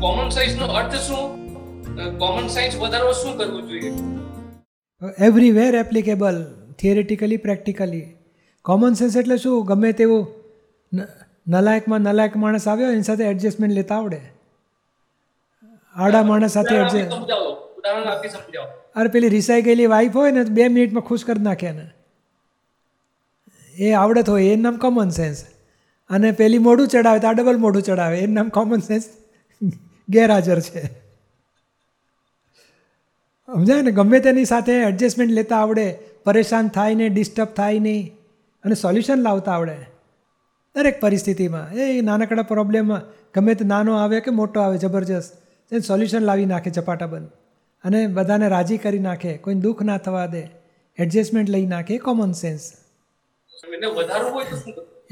Common science નો અર્થ શું? Common science વધારવા શું કરવું જોઈએ? Everywhere applicable theoretically practically common sense એટલે શું? ગમે તેવું નલાયકમાં નલાયક માણસ આવ્યો એની સાથે એડજસ્ટમેન્ટ લેતા આવડે. આડા માણસ સાથે એડજસ્ટ અરે પેલી રિસાઈ ગયેલી વાઈફ હોય ને બે મિનિટમાં ખુશ કરી નાખે ને એ આવડત હોય એનું નામ કોમન સેન્સ અને પેલી મોઢું ચડાવે તો આ ડબલ મોઢું ચડાવે એનું નામ કોમન સેન્સ ગેરહાજર છે. સમજાય ને? ગમે તેની સાથે એડજસ્ટમેન્ટ લેતા આવડે પરેશાન થાય નહીં ડિસ્ટર્બ થાય નહીં અને સોલ્યુશન લાવતા આવડે. દરેક પરિસ્થિતિમાં. એ નાનકડા પ્રોબ્લેમમાં ગમે તે નાનો આવે કે મોટો આવે જબરજસ્ત. એને સોલ્યુશન લાવી નાખે ચપાટા બંધ. અને બધાને રાજી કરી નાખે. કોઈને દુઃખ ના થવા દે. એડજસ્ટમેન્ટ લઈ નાખે. Common sense?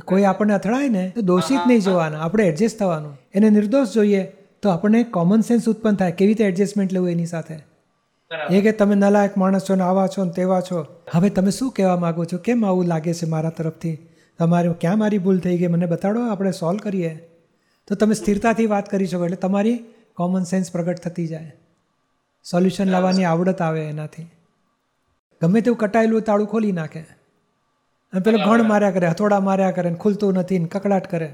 કોઈ આપણને અથડાય ને તો દોષિત નહીં જોવાના. આપણે એડજસ્ટ થવાનું. એને નિર્દોષ જોઈએ. તો આપણને કોમન સેન્સ ઉત્પન્ન થાય કેવી રીતે એડજસ્ટમેન્ટ લેવું એની સાથે? એ કે તમે નલાયક માણસ છો ને આવા છો ને તેવા છો. હવે તમે શું કહેવા માગો છો? કેમ આવું લાગે છે મારા તરફથી? તમારે ક્યાં મારી ભૂલ થઈ ગઈ? મને બતાડો આપણે સોલ્વ કરીએ. તો તમે સ્થિરતાથી વાત કરી શકો એટલે તમારી કોમન સેન્સ પ્રગટ થતી જાય. સોલ્યુશન લાવવાની આવડત આવે એનાથી. ગમે તેવું કટાયેલું તાળું ખોલી નાખે. અને પેલો ઘણ માર્યા કરે હથોડા માર્યા કરે ને ખુલતું નથી ને કકડાટ કરે.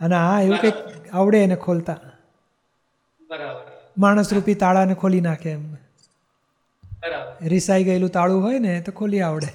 અને આ એવું કંઈક આવડે એને ખોલતા. માણસ રૂપી તાળાને ખોલી નાખે એમ. બરાબર. રિસાઈ ગયેલું તાળું હોય ને તો ખોલી આવડે.